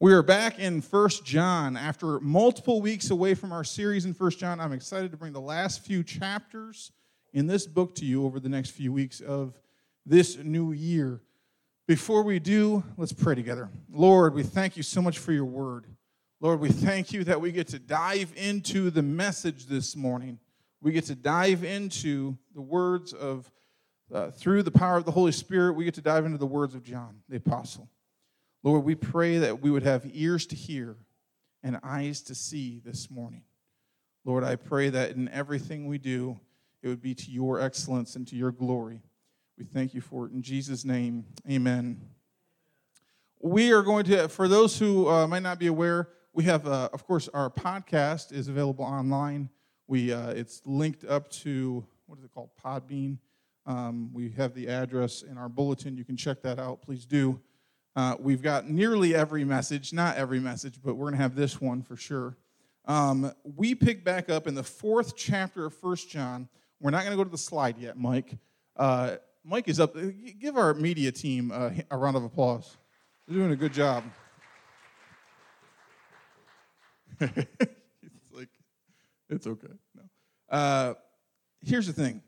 We are back in First John after multiple weeks away from our series in First John. I'm excited to bring the last few chapters in this book to you over the next few weeks of this new year. Before we do, let's pray together. Lord, we thank you so much for your word. Lord, we thank you that we get to dive into the message this morning. We get to dive into the words of, uh, through the power of the Holy Spirit, we get to dive into the words of John, the apostle. Lord, we pray that we would have ears to hear and eyes to see this morning. Lord, I pray that in everything we do, it would be to your excellence and to your glory. We thank you for it in Jesus' name. Amen. We are going to, for those who uh, might not be aware, we have, uh, of course, our podcast is available online. We, uh, it's linked up to what is it called, Podbean. Um, we have the address in our bulletin. You can check that out. Please do. Uh, we've got nearly every message, not every message, but we're going to have this one for sure. Um, we pick back up in the fourth chapter of First John. We're not going to go to the slide yet, Mike. Uh, Mike is up. Give our media team a, a round of applause. They're doing a good job. it's like, it's okay. No. Uh, here's the thing.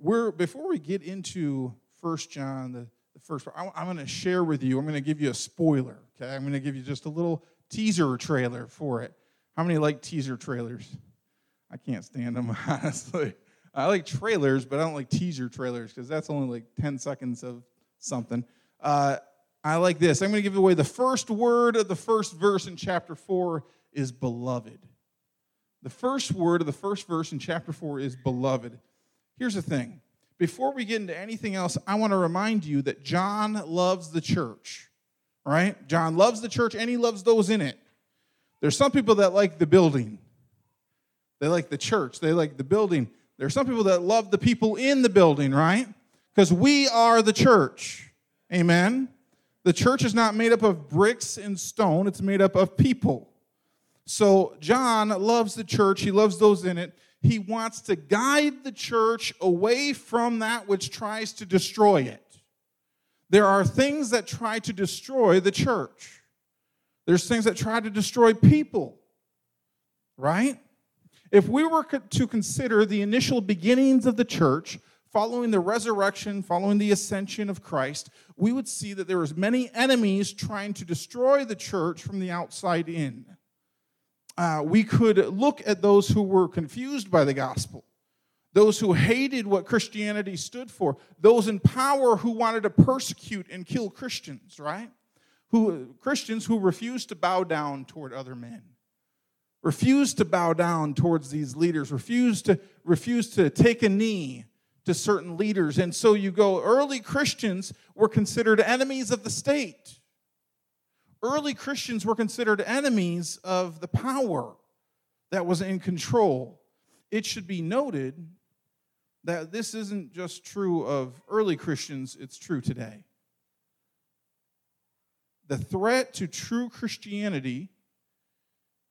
We're before we get into First John, the first part. I'm going to share with you, I'm going to give you a spoiler, okay? I'm going to give you just a little teaser trailer for it. How many like teaser trailers? I can't stand them, honestly. I like trailers, but I don't like teaser trailers because that's only like 10 seconds of something. Uh, I like this. I'm going to give away the first word of the first verse in chapter 4 is beloved. The first word of the first verse in chapter 4 is beloved. Here's the thing before we get into anything else, I want to remind you that John loves the church, right? John loves the church and he loves those in it. There's some people that like the building, they like the church, they like the building. There's some people that love the people in the building, right? Because we are the church. Amen. The church is not made up of bricks and stone, it's made up of people. So John loves the church, he loves those in it he wants to guide the church away from that which tries to destroy it. There are things that try to destroy the church. There's things that try to destroy people, right? If we were to consider the initial beginnings of the church, following the resurrection, following the ascension of Christ, we would see that there was many enemies trying to destroy the church from the outside in uh, we could look at those who were confused by the gospel, those who hated what Christianity stood for, those in power who wanted to persecute and kill Christians, right? Who Christians who refused to bow down toward other men, refused to bow down towards these leaders, refused to refused to take a knee to certain leaders. And so you go, early Christians were considered enemies of the state early Christians were considered enemies of the power that was in control. It should be noted that this isn't just true of early Christians, it's true today. The threat to true Christianity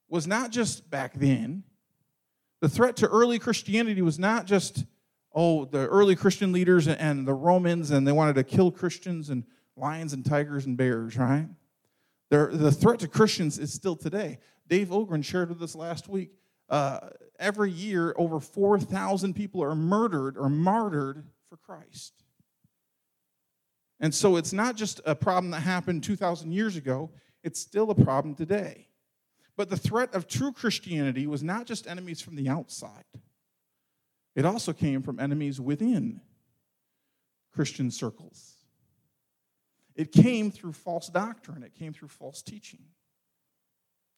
was not just back then. The threat to early Christianity was not just, oh, the early Christian leaders and the Romans, and they wanted to kill Christians and lions and tigers and bears, right? The threat to Christians is still today. Dave Ogren shared with us last week. Uh, every year, over 4,000 people are murdered or martyred for Christ. And so it's not just a problem that happened 2,000 years ago, it's still a problem today. But the threat of true Christianity was not just enemies from the outside, it also came from enemies within Christian circles. It came through false doctrine, it came through false teaching.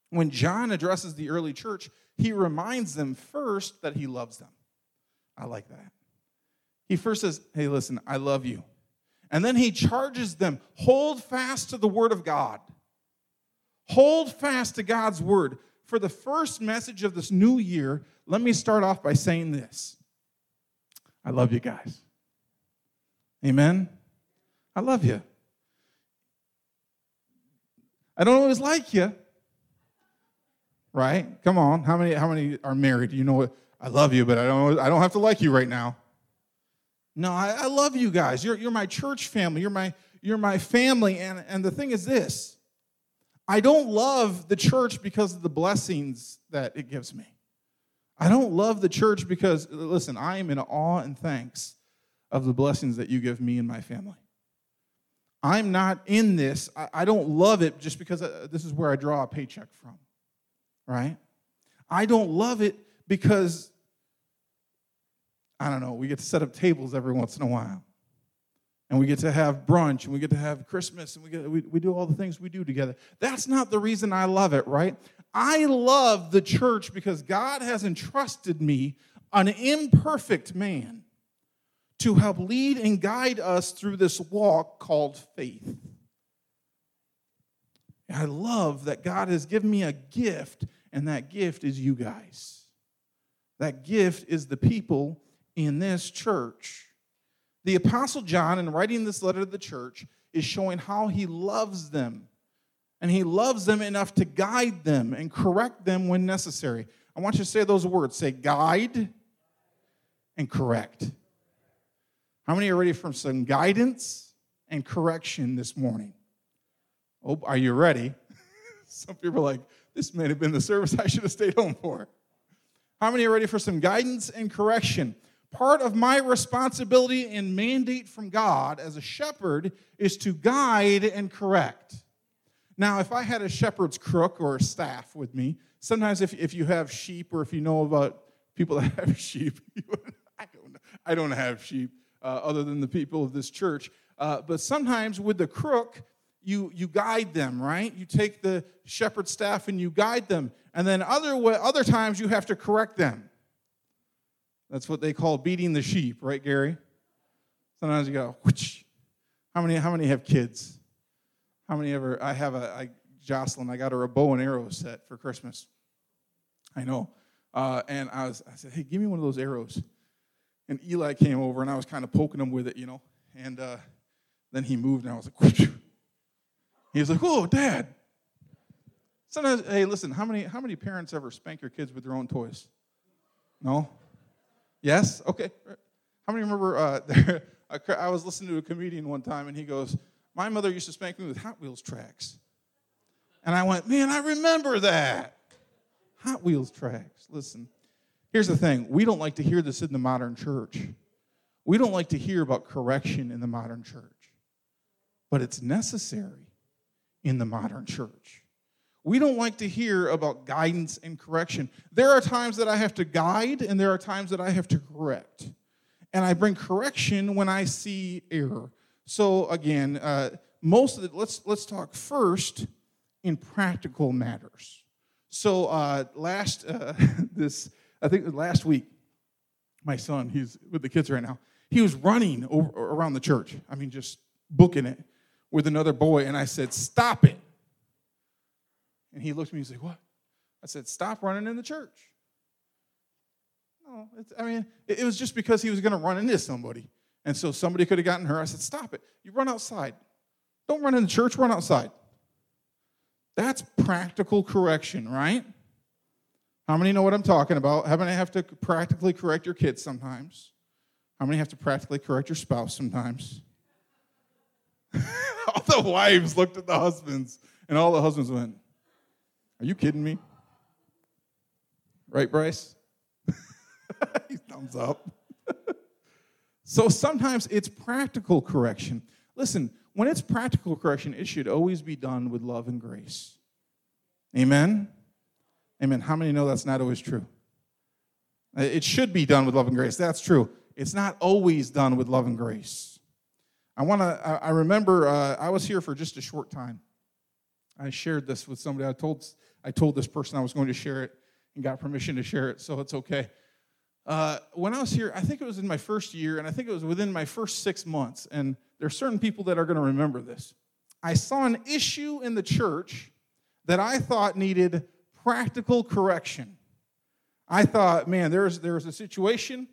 When John addresses the early church, he reminds them first that he loves them. I like that. He first says, Hey, listen, I love you. And then he charges them hold fast to the word of God. Hold fast to God's word. For the first message of this new year, let me start off by saying this I love you guys. Amen. I love you. I don't always like you. Right? Come on. How many, how many are married? You know what? I love you, but I don't, I don't have to like you right now. No, I, I love you guys. You're, you're my church family. You're my, you're my family. And, and the thing is this I don't love the church because of the blessings that it gives me. I don't love the church because, listen, I am in awe and thanks of the blessings that you give me and my family. I'm not in this. I, don't love it just because uh, this is where I draw a paycheck from, right? I don't love it because, I don't know, we get to set up tables every once in a while. And we get to have brunch and we get to have Christmas and we, get, we, we do all the things we do together. That's not the reason I love it, right? I love the church because God has entrusted me, an imperfect man, to help lead and guide us through this walk called faith. I love that God has given me a gift, and that gift is you guys. That gift is the people in this church. The Apostle John, in writing this letter to the church, is showing how he loves them. And he loves them enough to guide them and correct them when necessary. I want you to say those words say guide and correct. How many are ready for some guidance and correction this morning? Oh, are you ready? some people are like, this may have been the service I should have stayed home for. How many are ready for some guidance and correction? Part of my responsibility and mandate from God as a shepherd is to guide and correct. Now, if I had a shepherd's crook or a staff with me, sometimes if, if you have sheep or if you know about people that have sheep, I, don't, I don't have sheep uh, other than the people of this church. Uh, but sometimes with the crook, you, you guide them, right? You take the shepherd staff and you guide them. And then other, other times you have to correct them. That's what they call beating the sheep, right, Gary? Sometimes you go, Whoosh. how many, how many have kids? How many ever, I have a, I, Jocelyn, I got her a bow and arrow set for Christmas. I know. Uh, and I, was, I said, hey, give me one of those arrows. And Eli came over, and I was kind of poking him with it, you know. And uh, then he moved, and I was like, Whoosh. he was like, "Oh, Dad." Sometimes, hey, listen, how many how many parents ever spank your kids with their own toys? No. Yes. Okay. How many remember? Uh, I was listening to a comedian one time, and he goes, "My mother used to spank me with Hot Wheels tracks." And I went, "Man, I remember that." Hot Wheels tracks. Listen, Here's the thing we don't like to hear this in the modern church. We don't like to hear about correction in the modern church, but it's necessary in the modern church. We don't like to hear about guidance and correction. There are times that I have to guide, and there are times that I have to correct. And I bring correction when I see error. So, again, uh, most of it, let's, let's talk first in practical matters. So, uh, last, uh, this, I think last week, my son, he's with the kids right now, he was running over, around the church. I mean, just booking it with another boy. And I said, Stop it. And he looked at me and said, What? I said, Stop running in the church. No, I mean, it, it was just because he was going to run into somebody. And so somebody could have gotten her. I said, Stop it. You run outside. Don't run in the church, run outside. That's practical correction, right? How many know what I'm talking about? How many have to practically correct your kids sometimes? How many have to practically correct your spouse sometimes? all the wives looked at the husbands, and all the husbands went, Are you kidding me? Right, Bryce? He thumbs up. so sometimes it's practical correction. Listen, when it's practical correction, it should always be done with love and grace. Amen? Amen. How many know that's not always true? It should be done with love and grace. That's true. It's not always done with love and grace. I want to. I remember uh, I was here for just a short time. I shared this with somebody. I told I told this person I was going to share it and got permission to share it, so it's okay. Uh, when I was here, I think it was in my first year, and I think it was within my first six months. And there are certain people that are going to remember this. I saw an issue in the church that I thought needed practical correction. I thought, man, there's there's a situation,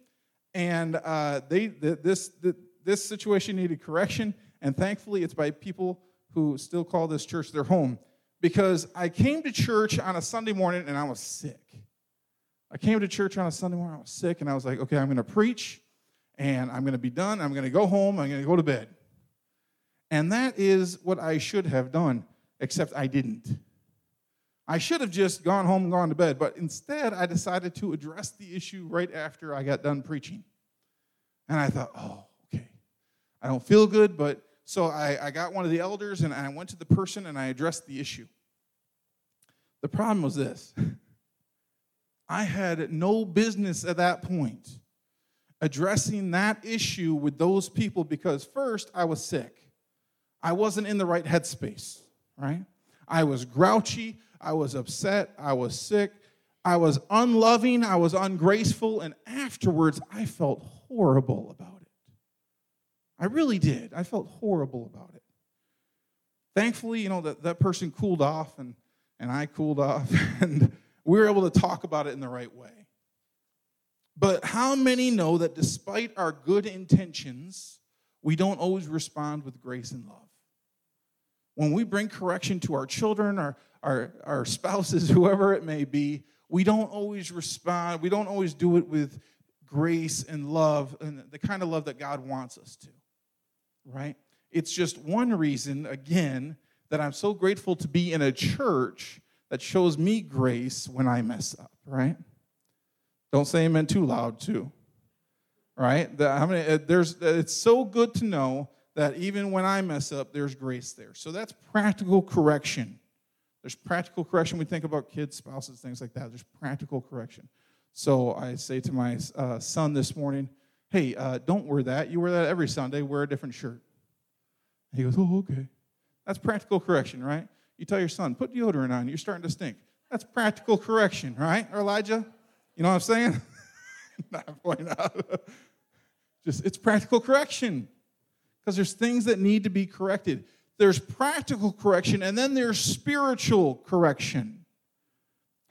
and uh, they this this situation needed correction, and thankfully, it's by people who still call this church their home. Because I came to church on a Sunday morning and I was sick. I came to church on a Sunday morning, I was sick, and I was like, okay, I'm going to preach, and I'm going to be done. I'm going to go home. I'm going to go to bed. And that is what I should have done, except I didn't. I should have just gone home and gone to bed, but instead I decided to address the issue right after I got done preaching. And I thought, oh, okay. I don't feel good, but so I, I got one of the elders and I went to the person and I addressed the issue. The problem was this I had no business at that point addressing that issue with those people because, first, I was sick. I wasn't in the right headspace, right? I was grouchy. I was upset. I was sick. I was unloving. I was ungraceful. And afterwards, I felt horrible about it. I really did. I felt horrible about it. Thankfully, you know, that, that person cooled off and, and I cooled off, and we were able to talk about it in the right way. But how many know that despite our good intentions, we don't always respond with grace and love? When we bring correction to our children, our, our, our spouses, whoever it may be, we don't always respond. We don't always do it with grace and love and the kind of love that God wants us to, right? It's just one reason, again, that I'm so grateful to be in a church that shows me grace when I mess up, right? Don't say amen too loud, too. Right? The, how many, uh, there's, it's so good to know that even when I mess up, there's grace there. So that's practical correction. There's practical correction. We think about kids, spouses, things like that. There's practical correction. So I say to my uh, son this morning, hey, uh, don't wear that. You wear that every Sunday. Wear a different shirt. he goes, oh, okay. That's practical correction, right? You tell your son, put deodorant on. You're starting to stink. That's practical correction, right? Elijah? You know what I'm saying? Not point out. Just it's practical correction because there's things that need to be corrected. There's practical correction, and then there's spiritual correction.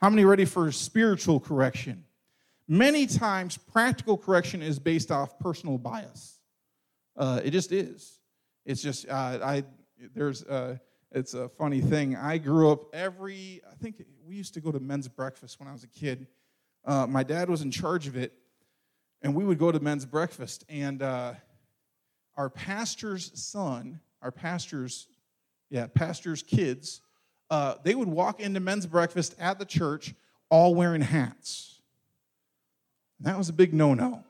How many ready for spiritual correction? Many times, practical correction is based off personal bias. Uh, it just is. It's just uh, I. There's. Uh, it's a funny thing. I grew up every. I think we used to go to men's breakfast when I was a kid. Uh, my dad was in charge of it, and we would go to men's breakfast, and uh, our pastor's son, our pastor's, yeah, pastor's kids, uh, they would walk into men's breakfast at the church all wearing hats. And that was a big no-no.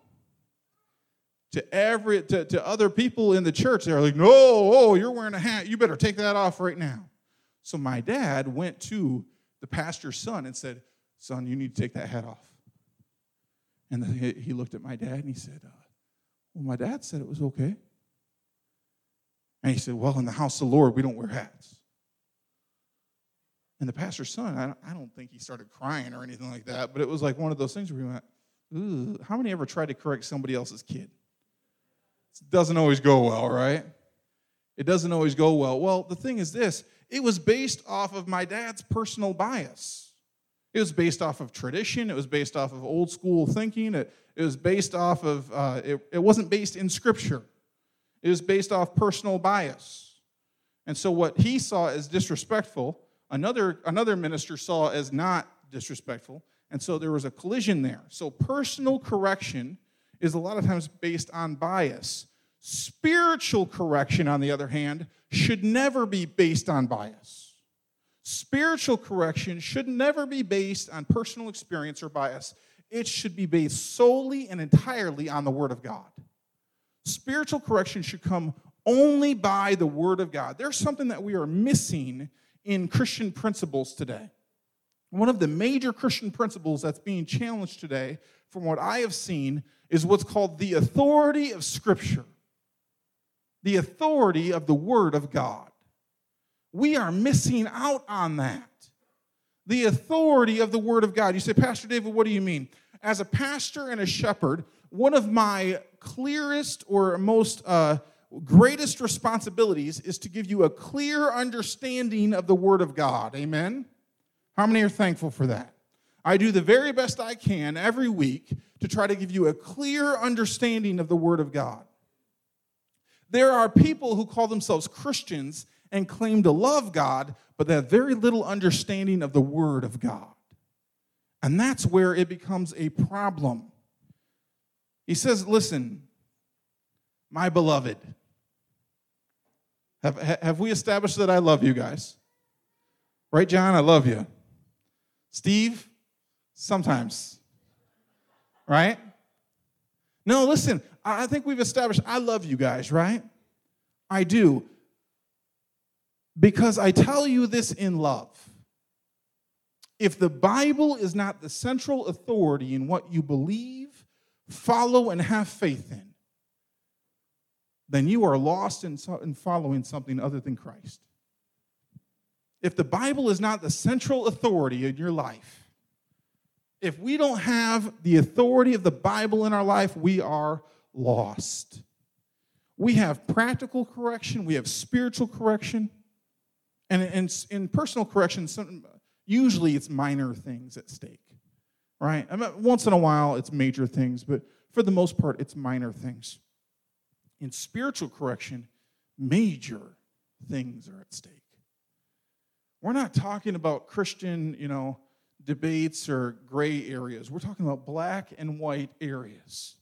To every to, to other people in the church, they're like, no, oh, you're wearing a hat. You better take that off right now. So my dad went to the pastor's son and said, Son, you need to take that hat off. And he looked at my dad and he said, uh, Well, my dad said it was okay. And he said, Well, in the house of the Lord, we don't wear hats. And the pastor's son, I don't think he started crying or anything like that, but it was like one of those things where he went, Ooh, how many ever tried to correct somebody else's kid? It doesn't always go well, right? It doesn't always go well. Well, the thing is this it was based off of my dad's personal bias. It was based off of tradition. It was based off of old school thinking. It, it was based off of, uh, it, it wasn't based in scripture. It was based off personal bias. And so what he saw as disrespectful, another, another minister saw as not disrespectful. And so there was a collision there. So personal correction is a lot of times based on bias. Spiritual correction, on the other hand, should never be based on bias. Spiritual correction should never be based on personal experience or bias. It should be based solely and entirely on the Word of God. Spiritual correction should come only by the Word of God. There's something that we are missing in Christian principles today. One of the major Christian principles that's being challenged today, from what I have seen, is what's called the authority of Scripture, the authority of the Word of God. We are missing out on that. The authority of the Word of God. You say, Pastor David, what do you mean? As a pastor and a shepherd, one of my clearest or most uh, greatest responsibilities is to give you a clear understanding of the Word of God. Amen? How many are thankful for that? I do the very best I can every week to try to give you a clear understanding of the Word of God. There are people who call themselves Christians and claim to love God, but they have very little understanding of the Word of God. And that's where it becomes a problem. He says, Listen, my beloved, have, have we established that I love you guys? Right, John? I love you. Steve, sometimes. Right? No, listen, I think we've established I love you guys, right? I do. Because I tell you this in love. If the Bible is not the central authority in what you believe, follow, and have faith in, then you are lost in, in following something other than Christ. If the Bible is not the central authority in your life, if we don't have the authority of the Bible in our life, we are lost. We have practical correction, we have spiritual correction, and in, in personal correction, some, usually it's minor things at stake, right? I mean, once in a while, it's major things, but for the most part, it's minor things. In spiritual correction, major things are at stake. We're not talking about Christian, you know, debates or gray areas. We're talking about black and white areas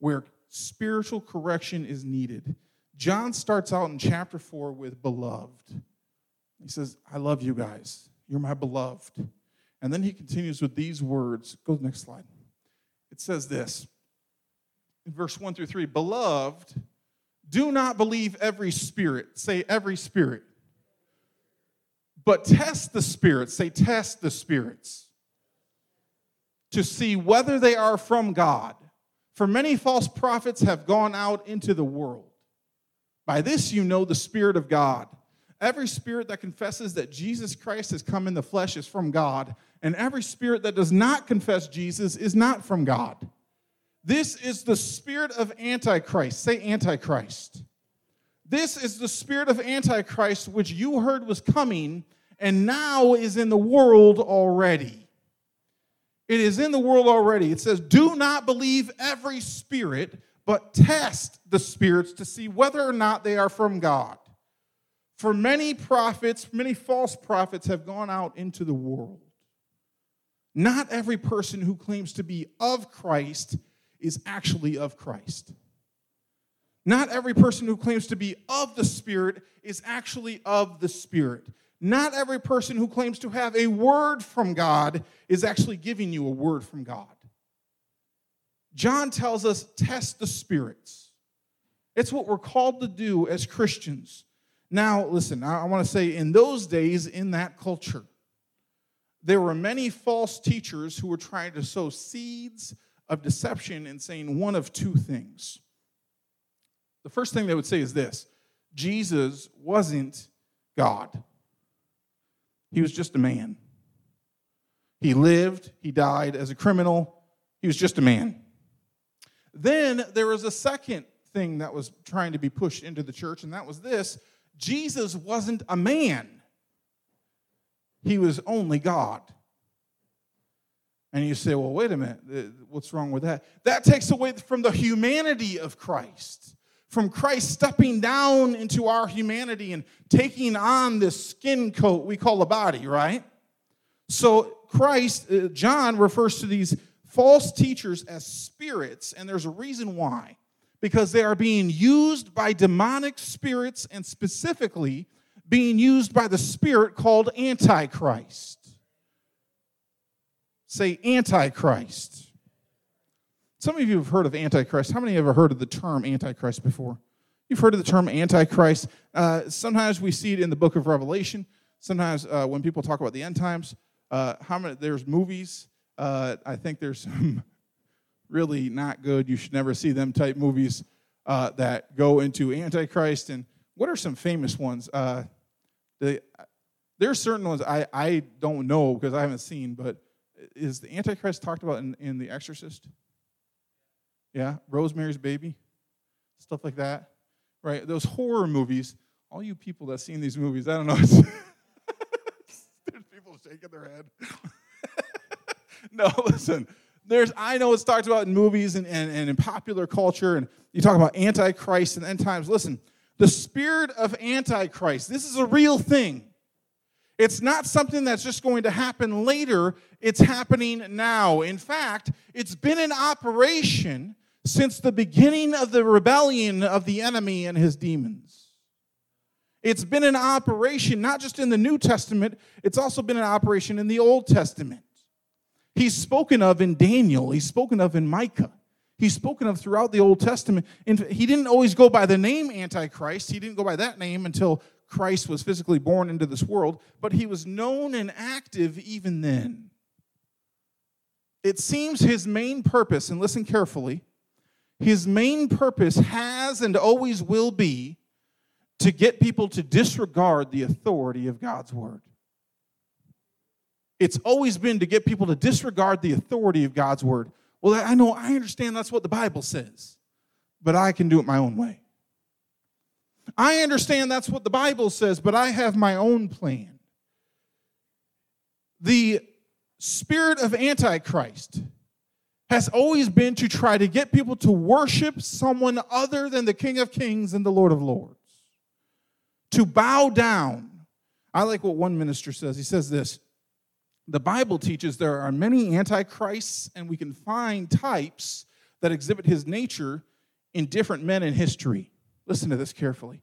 where spiritual correction is needed. John starts out in chapter 4 with beloved. He says, I love you guys. You're my beloved. And then he continues with these words. Go to the next slide. It says this in verse 1 through 3 Beloved, do not believe every spirit. Say every spirit. But test the spirits. Say test the spirits to see whether they are from God for many false prophets have gone out into the world. By this you know the Spirit of God. Every spirit that confesses that Jesus Christ has come in the flesh is from God, and every spirit that does not confess Jesus is not from God. This is the spirit of Antichrist. Say Antichrist. This is the spirit of Antichrist, which you heard was coming and now is in the world already. It is in the world already. It says, Do not believe every spirit, but test the spirits to see whether or not they are from God. For many prophets, many false prophets have gone out into the world. Not every person who claims to be of Christ is actually of Christ. Not every person who claims to be of the Spirit is actually of the Spirit. Not every person who claims to have a word from God is actually giving you a word from God. John tells us test the spirits. It's what we're called to do as Christians. Now, listen, I want to say in those days, in that culture, there were many false teachers who were trying to sow seeds of deception and saying one of two things. The first thing they would say is this Jesus wasn't God. He was just a man. He lived, he died as a criminal, he was just a man. Then there was a second thing that was trying to be pushed into the church, and that was this Jesus wasn't a man, he was only God. And you say, well, wait a minute, what's wrong with that? That takes away from the humanity of Christ from Christ stepping down into our humanity and taking on this skin coat we call a body, right? So, Christ, uh, John refers to these false teachers as spirits, and there's a reason why. Because they are being used by demonic spirits and specifically being used by the spirit called Antichrist. Say Antichrist. Some of you have heard of Antichrist. How many have ever heard of the term Antichrist before? You've heard of the term Antichrist. Uh, sometimes we see it in the book of Revelation. Sometimes uh, when people talk about the end times, uh, how many there's movies. Uh, I think there's some really not good. You should never see them type movies uh, that go into Antichrist. And what are some famous ones? Uh, the, there are certain ones I, I don't know because I haven't seen, but is the Antichrist talked about in, in The Exorcist? Yeah, Rosemary's Baby, stuff like that, right? Those horror movies. All you people that've seen these movies, I don't know. there's people shaking their head. no, listen. There's, I know it's talked about in movies and, and, and in popular culture, and you talk about Antichrist and end times. Listen, the spirit of Antichrist, this is a real thing. It's not something that's just going to happen later, it's happening now. In fact, it's been in operation since the beginning of the rebellion of the enemy and his demons. It's been in operation not just in the New Testament, it's also been in operation in the Old Testament. He's spoken of in Daniel, he's spoken of in Micah. He's spoken of throughout the Old Testament. And he didn't always go by the name Antichrist. He didn't go by that name until Christ was physically born into this world, but he was known and active even then. It seems his main purpose, and listen carefully, his main purpose has and always will be to get people to disregard the authority of God's word. It's always been to get people to disregard the authority of God's word. Well, I know, I understand that's what the Bible says, but I can do it my own way. I understand that's what the Bible says, but I have my own plan. The spirit of Antichrist has always been to try to get people to worship someone other than the King of Kings and the Lord of Lords, to bow down. I like what one minister says. He says this The Bible teaches there are many antichrists, and we can find types that exhibit his nature in different men in history. Listen to this carefully.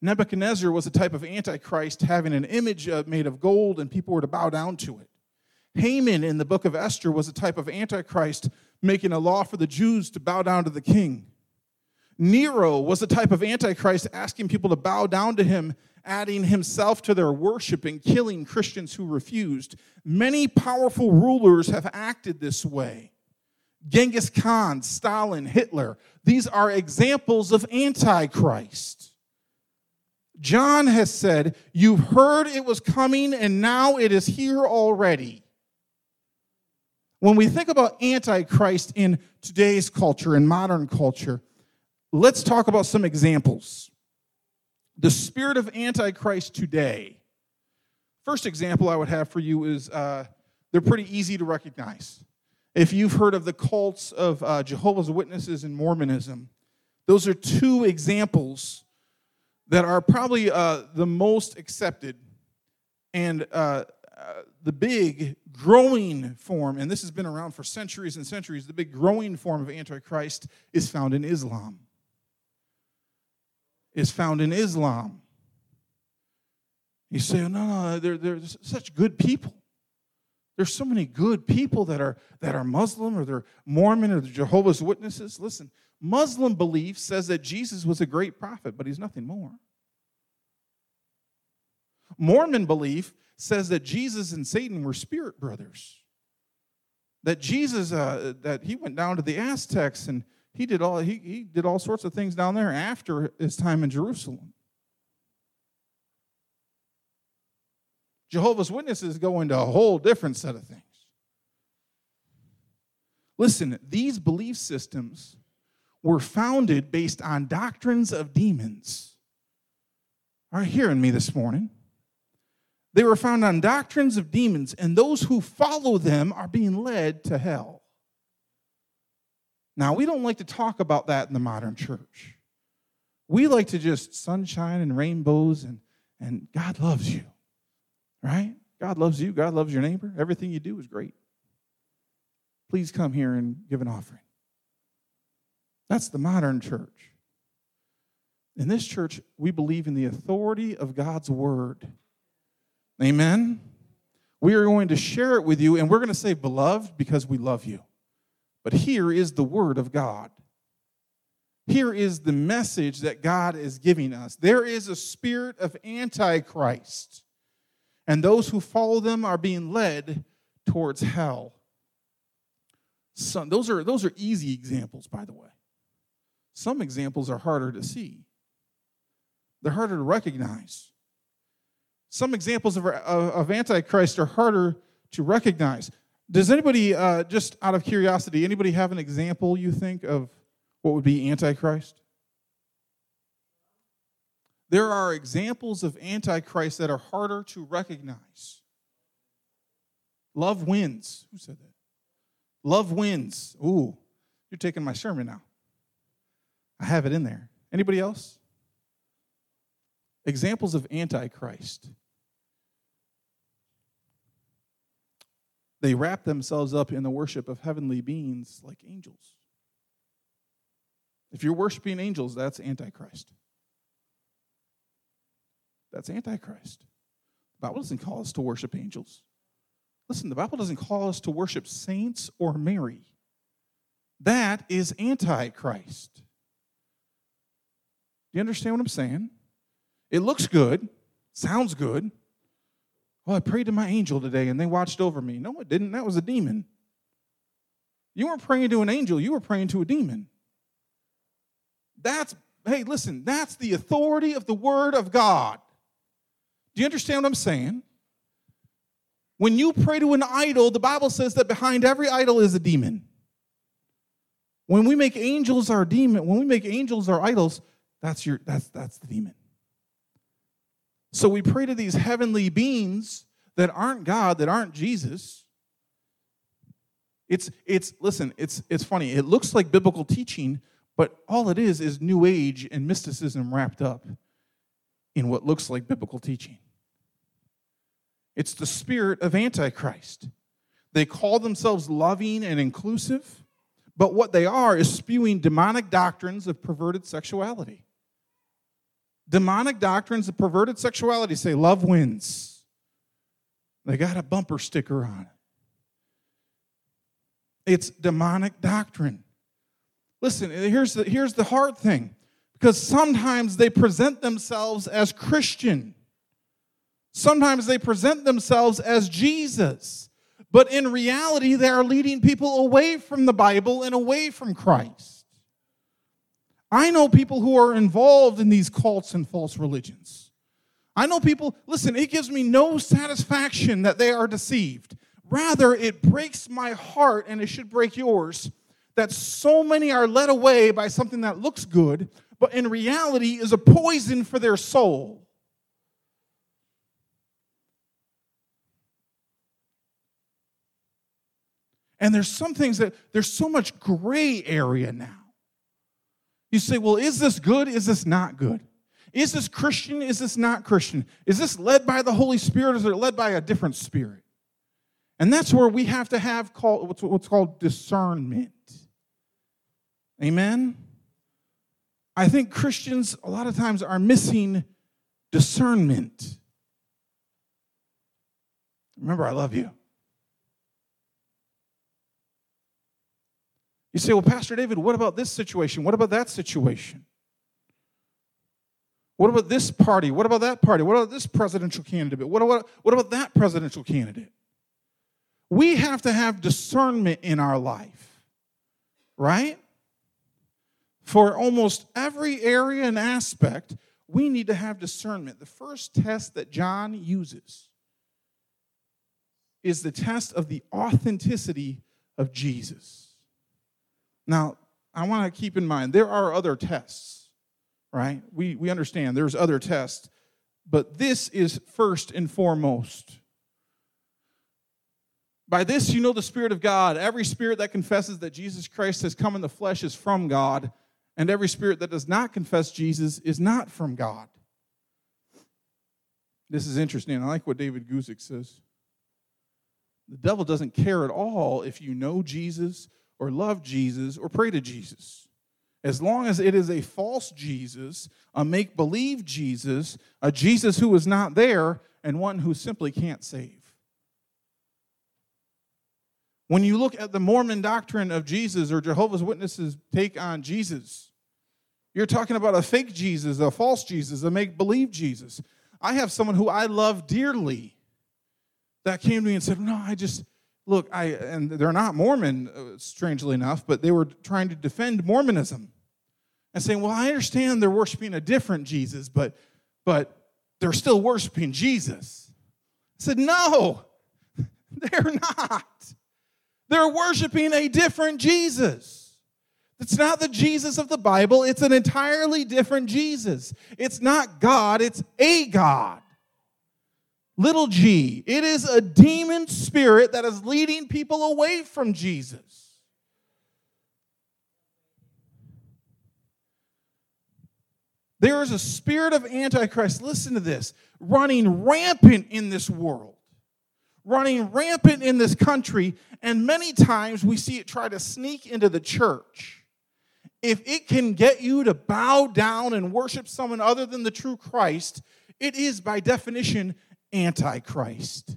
Nebuchadnezzar was a type of antichrist having an image uh, made of gold, and people were to bow down to it. Haman in the book of Esther was a type of antichrist making a law for the Jews to bow down to the king. Nero was a type of antichrist asking people to bow down to him, adding himself to their worship and killing Christians who refused. Many powerful rulers have acted this way. Genghis Khan, Stalin, Hitler, these are examples of antichrist. John has said, You've heard it was coming, and now it is here already. When we think about Antichrist in today's culture, in modern culture, let's talk about some examples. The spirit of Antichrist today. First example I would have for you is uh, they're pretty easy to recognize. If you've heard of the cults of uh, Jehovah's Witnesses and Mormonism, those are two examples that are probably uh, the most accepted and uh, uh, the big growing form, and this has been around for centuries and centuries, the big growing form of Antichrist is found in Islam. Is found in Islam. You say, no, no, they're, they're such good people. There's so many good people that are, that are Muslim or they're Mormon or they're Jehovah's Witnesses. Listen, Muslim belief says that Jesus was a great prophet, but he's nothing more. Mormon belief says that Jesus and Satan were spirit brothers. That Jesus, uh, that he went down to the Aztecs and he did all he, he did all sorts of things down there after his time in Jerusalem. Jehovah's Witnesses go into a whole different set of things. Listen, these belief systems were founded based on doctrines of demons. Are you hearing me this morning? They were found on doctrines of demons, and those who follow them are being led to hell. Now, we don't like to talk about that in the modern church. We like to just sunshine and rainbows, and, and God loves you, right? God loves you. God loves your neighbor. Everything you do is great. Please come here and give an offering. That's the modern church. In this church, we believe in the authority of God's word. Amen? We are going to share it with you, and we're going to say, Beloved, because we love you. But here is the Word of God. Here is the message that God is giving us. There is a spirit of Antichrist, and those who follow them are being led towards hell. Some, those, are, those are easy examples, by the way. Some examples are harder to see, they're harder to recognize. Some examples of, of Antichrist are harder to recognize. Does anybody, uh, just out of curiosity, anybody have an example you think of what would be Antichrist? There are examples of Antichrist that are harder to recognize. Love wins. Who said that? Love wins. Ooh, you're taking my sermon now. I have it in there. Anybody else? Examples of Antichrist. They wrap themselves up in the worship of heavenly beings like angels. If you're worshiping angels, that's Antichrist. That's Antichrist. The Bible doesn't call us to worship angels. Listen, the Bible doesn't call us to worship saints or Mary. That is Antichrist. Do you understand what I'm saying? It looks good, sounds good. Oh, I prayed to my angel today and they watched over me. No, it didn't. That was a demon. You weren't praying to an angel, you were praying to a demon. That's, hey, listen, that's the authority of the Word of God. Do you understand what I'm saying? When you pray to an idol, the Bible says that behind every idol is a demon. When we make angels our demon, when we make angels our idols, that's your that's that's the demon. So we pray to these heavenly beings that aren't God, that aren't Jesus. It's it's listen, it's it's funny. It looks like biblical teaching, but all it is is new age and mysticism wrapped up in what looks like biblical teaching. It's the spirit of antichrist. They call themselves loving and inclusive, but what they are is spewing demonic doctrines of perverted sexuality. Demonic doctrines of perverted sexuality say love wins. They got a bumper sticker on it. It's demonic doctrine. Listen, here's the, here's the hard thing because sometimes they present themselves as Christian, sometimes they present themselves as Jesus. But in reality, they are leading people away from the Bible and away from Christ. I know people who are involved in these cults and false religions. I know people, listen, it gives me no satisfaction that they are deceived. Rather, it breaks my heart, and it should break yours, that so many are led away by something that looks good, but in reality is a poison for their soul. And there's some things that there's so much gray area now. You say, well, is this good? Is this not good? Is this Christian? Is this not Christian? Is this led by the Holy Spirit is it led by a different spirit? And that's where we have to have called, what's called discernment. Amen? I think Christians a lot of times are missing discernment. Remember, I love you. You say, well, Pastor David, what about this situation? What about that situation? What about this party? What about that party? What about this presidential candidate? What about, what about that presidential candidate? We have to have discernment in our life, right? For almost every area and aspect, we need to have discernment. The first test that John uses is the test of the authenticity of Jesus. Now, I want to keep in mind there are other tests, right? We, we understand there's other tests, but this is first and foremost. By this you know the Spirit of God. Every spirit that confesses that Jesus Christ has come in the flesh is from God, and every spirit that does not confess Jesus is not from God. This is interesting. I like what David Guzik says. The devil doesn't care at all if you know Jesus or love Jesus or pray to Jesus. As long as it is a false Jesus, a make believe Jesus, a Jesus who is not there, and one who simply can't save. When you look at the Mormon doctrine of Jesus or Jehovah's Witnesses' take on Jesus, you're talking about a fake Jesus, a false Jesus, a make believe Jesus. I have someone who I love dearly that came to me and said, No, I just, look, I and they're not Mormon, uh, strangely enough, but they were trying to defend Mormonism and saying, "Well, I understand they're worshiping a different Jesus, but but they're still worshiping Jesus." I said, "No, they're not. They're worshiping a different Jesus." It's not the Jesus of the Bible. It's an entirely different Jesus. It's not God, it's a God little g. It is a demon spirit that is leading people away from Jesus. There is a spirit of Antichrist, listen to this, running rampant in this world, running rampant in this country, and many times we see it try to sneak into the church. If it can get you to bow down and worship someone other than the true Christ, it is by definition antichrist.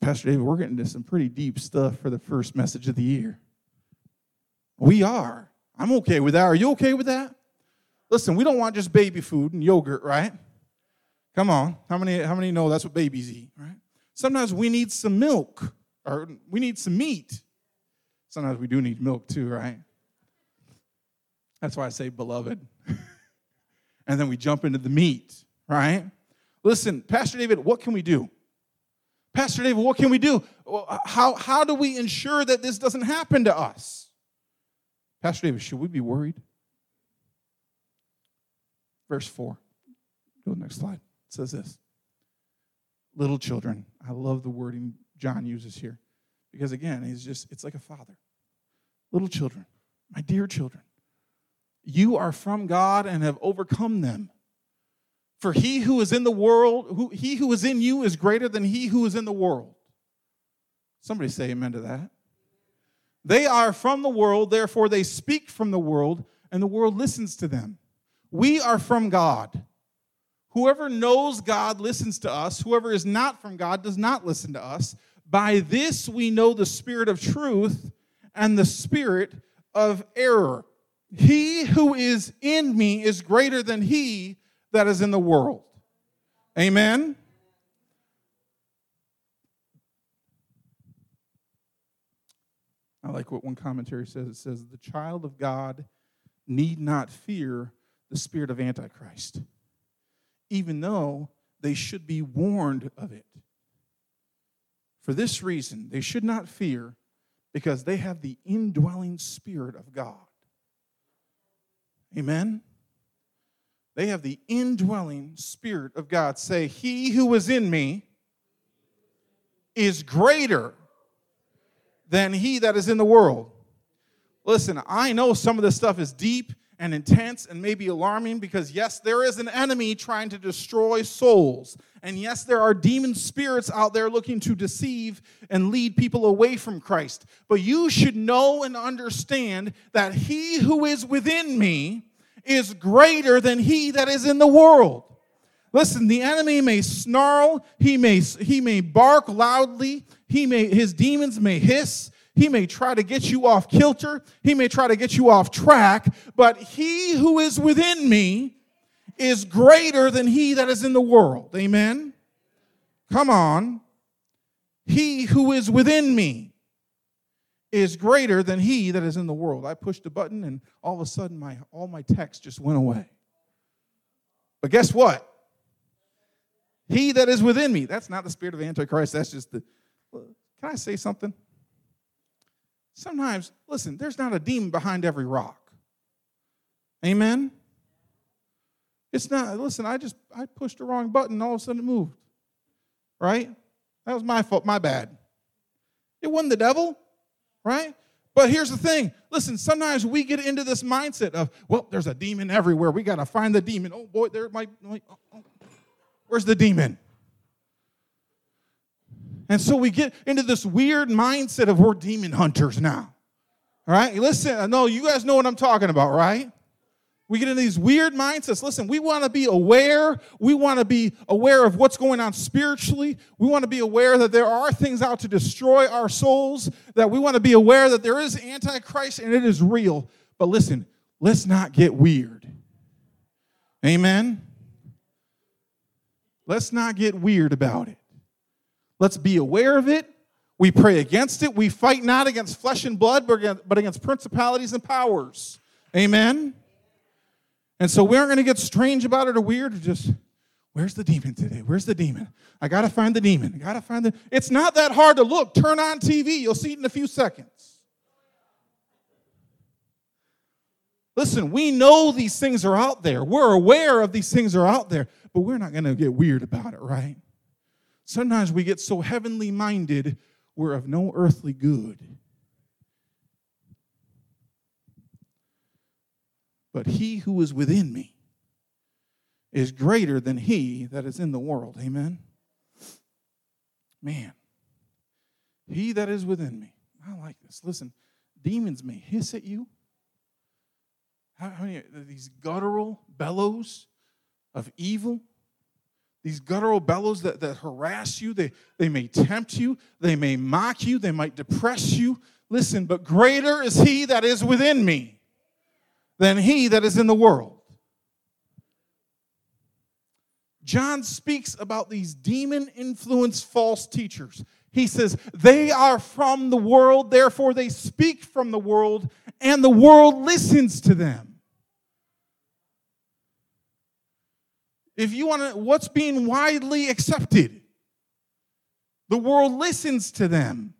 Pastor David, we're getting into some pretty deep stuff for the first message of the year. We are. I'm okay with that. Are you okay with that? Listen, we don't want just baby food and yogurt, right? Come on. How many, how many know that's what babies eat, right? Sometimes we need some milk or we need some meat. Sometimes we do need milk too, right? That's why I say beloved. And then we jump into the meat, right? Listen, Pastor David, what can we do? Pastor David, what can we do? Uh, how, how do we ensure that this doesn't happen to us? Pastor David, should we be worried? Verse 4. Go to the next slide. It says this Little children. I love the wording John uses here because, again, he's just, it's like a father. Little children, my dear children, you are from God and have overcome them. For he who is in the world, who, he who is in you is greater than he who is in the world. Somebody say amen to that. They are from the world, therefore they speak from the world, and the world listens to them. We are from God. Whoever knows God listens to us. Whoever is not from God does not listen to us. By this we know the spirit of truth and the spirit of error. He who is in me is greater than he that is in the world. Amen. I like what one commentary says. It says, The child of God need not fear the spirit of Antichrist, even though they should be warned of it. For this reason, they should not fear because they have the indwelling spirit of God. Amen? They have the indwelling spirit of God. Say, He who is in me is greater than he that is in the world. Listen, I know some of this stuff is deep and intense and maybe alarming because, yes, there is an enemy trying to destroy souls. And yes, there are demon spirits out there looking to deceive and lead people away from Christ. But you should know and understand that he who is within me is greater than he that is in the world. Listen, the enemy may snarl, he may, he may bark loudly, he may, his demons may hiss, he may try to get you off kilter, he may try to get you off track, but he who is within me is greater than he that is in the world. Amen? Come on. He who is within me is greater than he that is in the world. I pushed a button and all of a sudden my all my text just went away. But guess what? He that is within me. That's not the spirit of the Antichrist. That's just the. Can I say something? Sometimes, listen, there's not a demon behind every rock. Amen? It's not, listen, I just, I pushed the wrong button all of a sudden it moved. Right? That was my fault, my bad. It wasn't the devil, right? But here's the thing. Listen, sometimes we get into this mindset of, well, there's a demon everywhere. We got to find the demon. Oh, boy, there might, might oh, oh. Where's the demon? And so we get into this weird mindset of we're demon hunters now. All right? Listen, I know you guys know what I'm talking about, right? We get into these weird mindsets. Listen, we want to be aware. We want to be aware of what's going on spiritually. We want to be aware that there are things out to destroy our souls, that we want to be aware that there is Antichrist and it is real. But listen, let's not get weird. Amen? Let's not get weird about it. Let's be aware of it. We pray against it. We fight not against flesh and blood, but against principalities and powers. Amen? And so we aren't going to get strange about it or weird or just, where's the demon today? Where's the demon? I got to find the demon. I got to find the. It's not that hard to look. Turn on TV. You'll see it in a few seconds. Listen, we know these things are out there. We're aware of these things are out there but we're not going to get weird about it, right? Sometimes we get so heavenly minded, we're of no earthly good. But he who is within me is greater than he that is in the world. Amen? Man, he that is within me. I like this. Listen, demons may hiss at you. how many these guttural bellows of evil? These guttural bellows that, that harass you, they, they may tempt you, they may mock you, they might depress you. Listen, but greater is he that is within me than he that is in the world. John speaks about these demon influenced false teachers. He says, They are from the world, therefore they speak from the world, and the world listens to them. If you want to, what's being widely accepted? The world listens to them.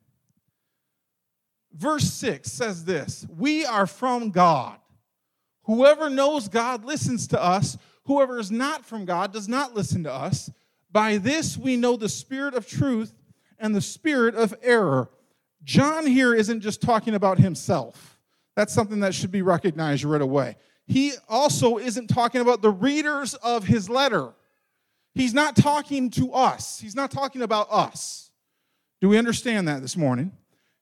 Verse 6 says this We are from God. Whoever knows God listens to us. Whoever is not from God does not listen to us. By this we know the spirit of truth and the spirit of error. John here isn't just talking about himself. That's something that should be recognized right away. He also isn't talking about the readers of his letter. He's not talking to us. He's not talking about us. Do we understand that this morning?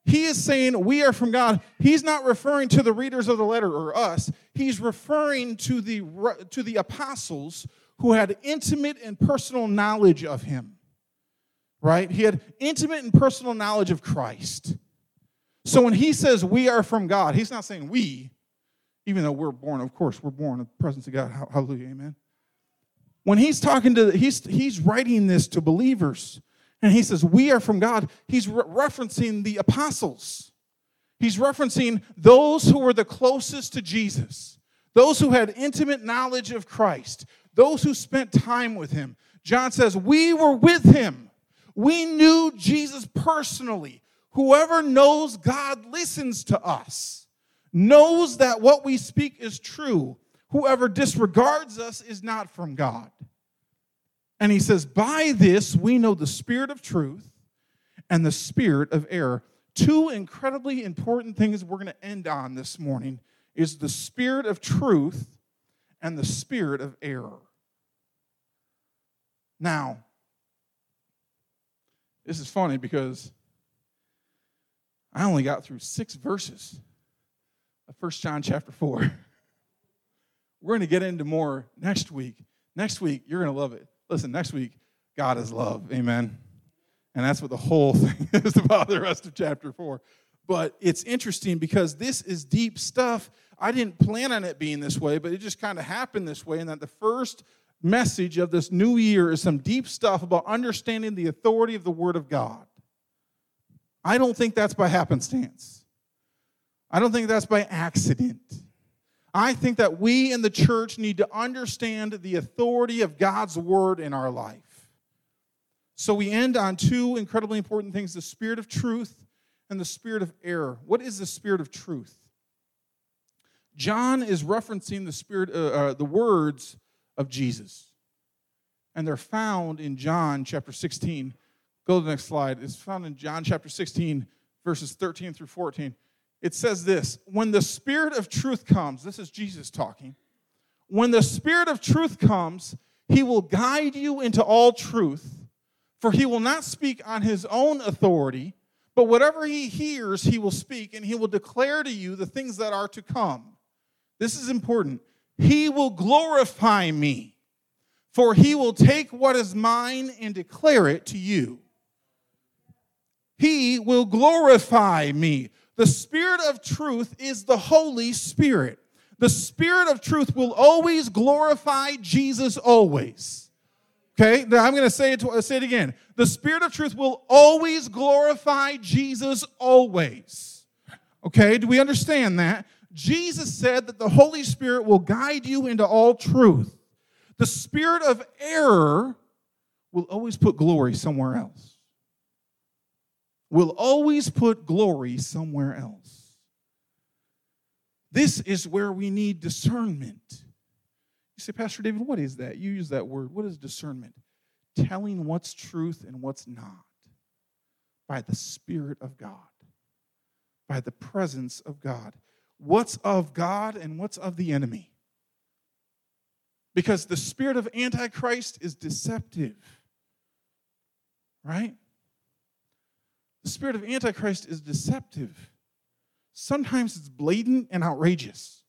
He is saying we are from God. He's not referring to the readers of the letter or us. He's referring to the, to the apostles who had intimate and personal knowledge of him. Right? He had intimate and personal knowledge of Christ. So when he says we are from God, he's not saying we, even though we're born, of course, we're born in the presence of God. Hallelujah, amen. When he's talking to, he's, he's writing this to believers and he says, We are from God. He's re- referencing the apostles. He's referencing those who were the closest to Jesus, those who had intimate knowledge of Christ, those who spent time with him. John says, We were with him. We knew Jesus personally. Whoever knows God listens to us, knows that what we speak is true. Whoever disregards us is not from God. And he says, By this we know the spirit of truth and the spirit of error. Two incredibly important things we're going to end on this morning is the spirit of truth and the spirit of error. Now, this is funny because I only got through six verses of 1 John chapter 4. We're going to get into more next week. Next week, you're going to love it. Listen, next week, God is love. Amen. And that's what the whole thing is about the rest of chapter four. But it's interesting because this is deep stuff. I didn't plan on it being this way, but it just kind of happened this way. And that the first message of this new year is some deep stuff about understanding the authority of the Word of God. I don't think that's by happenstance. I don't think that's by accident. I think that we in the church need to understand the authority of God's word in our life. So we end on two incredibly important things the spirit of truth and the spirit of error. What is the spirit of truth? John is referencing the spirit, uh, uh, the words of Jesus, and they're found in John chapter 16. Go to the next slide. It's found in John chapter 16, verses 13 through 14 it says this When the Spirit of truth comes, this is Jesus talking. When the Spirit of truth comes, he will guide you into all truth, for he will not speak on his own authority, but whatever he hears, he will speak, and he will declare to you the things that are to come. This is important. He will glorify me, for he will take what is mine and declare it to you. He will glorify me. The Spirit of truth is the Holy Spirit. The Spirit of truth will always glorify Jesus always. Okay, now I'm going to say it, to, say it again. The Spirit of truth will always glorify Jesus always. Okay, do we understand that? Jesus said that the Holy Spirit will guide you into all truth. The spirit of error will always put glory somewhere else will always put glory somewhere else. This is where we need discernment. You say, Pastor David, what is that? You use that word. What is discernment? Telling what's truth and what's not by the Spirit of God, by the presence of God. What's of God and what's of the enemy? Because the spirit of Antichrist is deceptive, right? The spirit of Antichrist is deceptive. Sometimes it's blatant and outrageous.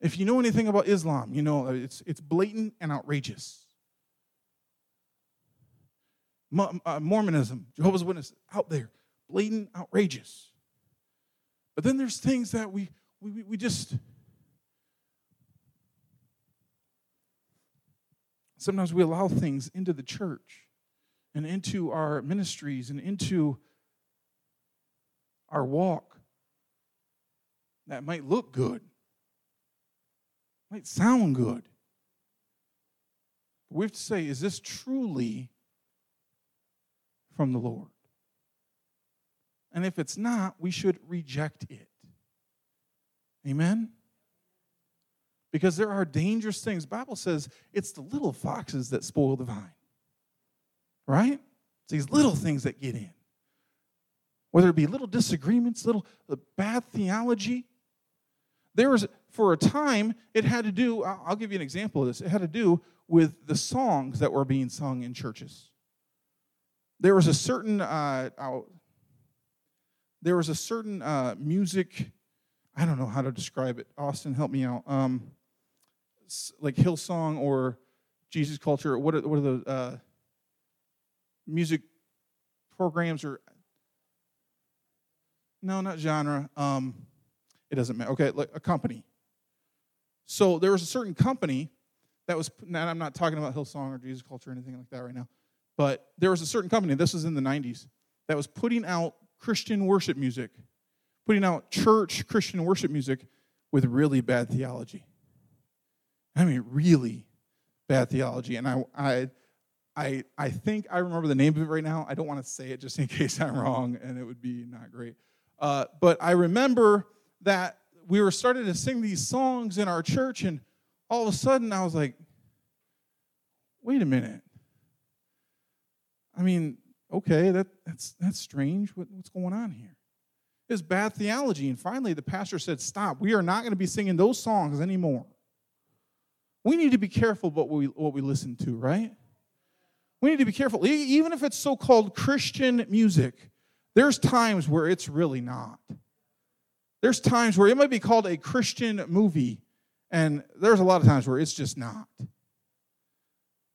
If you know anything about Islam, you know it's, it's blatant and outrageous. Uh, Mormonism, Jehovah's Witness, out there, blatant, outrageous. But then there's things that we, we, we just, sometimes we allow things into the church and into our ministries and into our walk that might look good, might sound good. But we have to say, is this truly from the Lord? And if it's not, we should reject it. Amen? Because there are dangerous things. Bible says it's the little foxes that spoil the vine. Right? It's these little things that get in. Whether it be little disagreements, little bad theology. There was, for a time, it had to do, I'll give you an example of this. It had to do with the songs that were being sung in churches. There was a certain, uh, there was a certain uh, music, I don't know how to describe it. Austin, help me out. Um, like Hillsong or Jesus Culture. What are, what are the uh, music programs or no, not genre. Um, it doesn't matter. Okay, like a company. So there was a certain company that was, and I'm not talking about Hillsong or Jesus Culture or anything like that right now, but there was a certain company, this was in the 90s, that was putting out Christian worship music, putting out church Christian worship music with really bad theology. I mean, really bad theology. And I, I, I, I think I remember the name of it right now. I don't want to say it just in case I'm wrong, and it would be not great. Uh, but I remember that we were starting to sing these songs in our church, and all of a sudden I was like, wait a minute. I mean, okay, that, that's, that's strange. What, what's going on here? It's bad theology. And finally, the pastor said, Stop. We are not going to be singing those songs anymore. We need to be careful about what we, what we listen to, right? We need to be careful. Even if it's so called Christian music, there's times where it's really not. There's times where it might be called a Christian movie, and there's a lot of times where it's just not.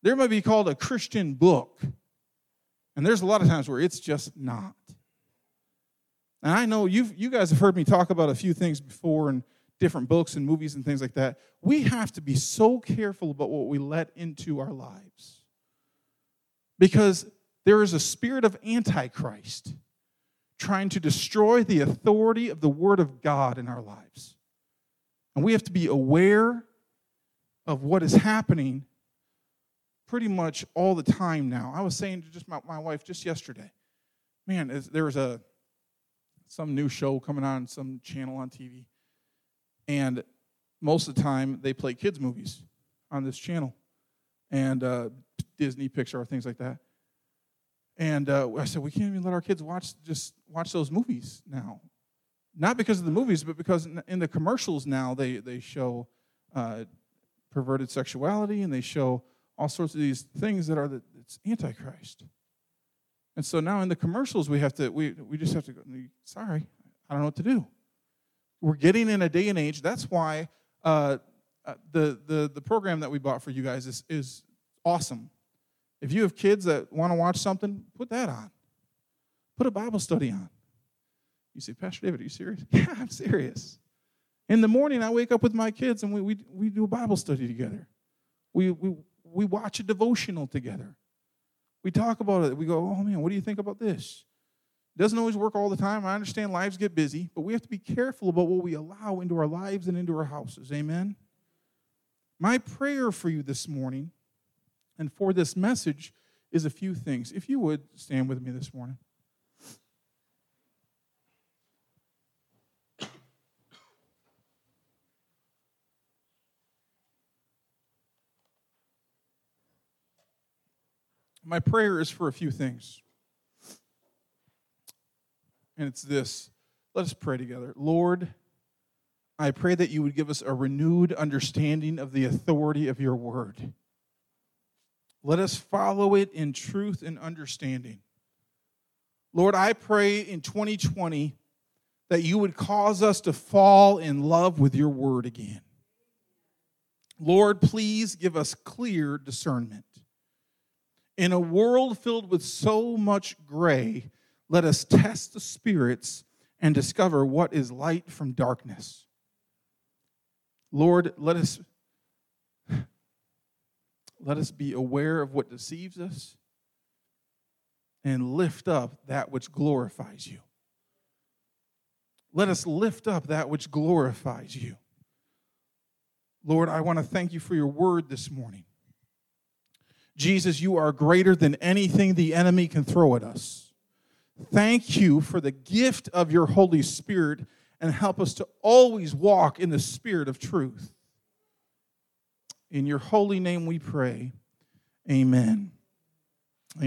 There might be called a Christian book, and there's a lot of times where it's just not. And I know you you guys have heard me talk about a few things before and different books and movies and things like that. We have to be so careful about what we let into our lives. Because there is a spirit of antichrist trying to destroy the authority of the Word of God in our lives. And we have to be aware of what is happening pretty much all the time now. I was saying to just my, my wife just yesterday, man, there was a some new show coming on some channel on TV, and most of the time they play kids movies on this channel, and uh, Disney, Pixar, things like that. And uh, I said, we can't even let our kids watch just watch those movies now. Not because of the movies, but because in the commercials now they, they show uh, perverted sexuality and they show all sorts of these things that are the, it's antichrist. And so now in the commercials we have to we, we just have to go, sorry, I don't know what to do. We're getting in a day and age. That's why uh, uh the, the, the program that we bought for you guys is, is awesome. If you have kids that want to watch something, put that on. Put a Bible study on. You say, Pastor David, are you serious? Yeah, I'm serious. In the morning, I wake up with my kids and we, we, we do a Bible study together. We, we, we watch a devotional together. We talk about it. We go, oh man, what do you think about this? It doesn't always work all the time. I understand lives get busy, but we have to be careful about what we allow into our lives and into our houses. Amen? My prayer for you this morning and for this message is a few things. If you would stand with me this morning. My prayer is for a few things. And it's this. Let us pray together. Lord, I pray that you would give us a renewed understanding of the authority of your word. Let us follow it in truth and understanding. Lord, I pray in 2020 that you would cause us to fall in love with your word again. Lord, please give us clear discernment. In a world filled with so much gray, let us test the spirits and discover what is light from darkness. Lord, let us let us be aware of what deceives us and lift up that which glorifies you. Let us lift up that which glorifies you. Lord, I want to thank you for your word this morning. Jesus, you are greater than anything the enemy can throw at us. Thank you for the gift of your Holy Spirit and help us to always walk in the spirit of truth. In your holy name we pray. Amen.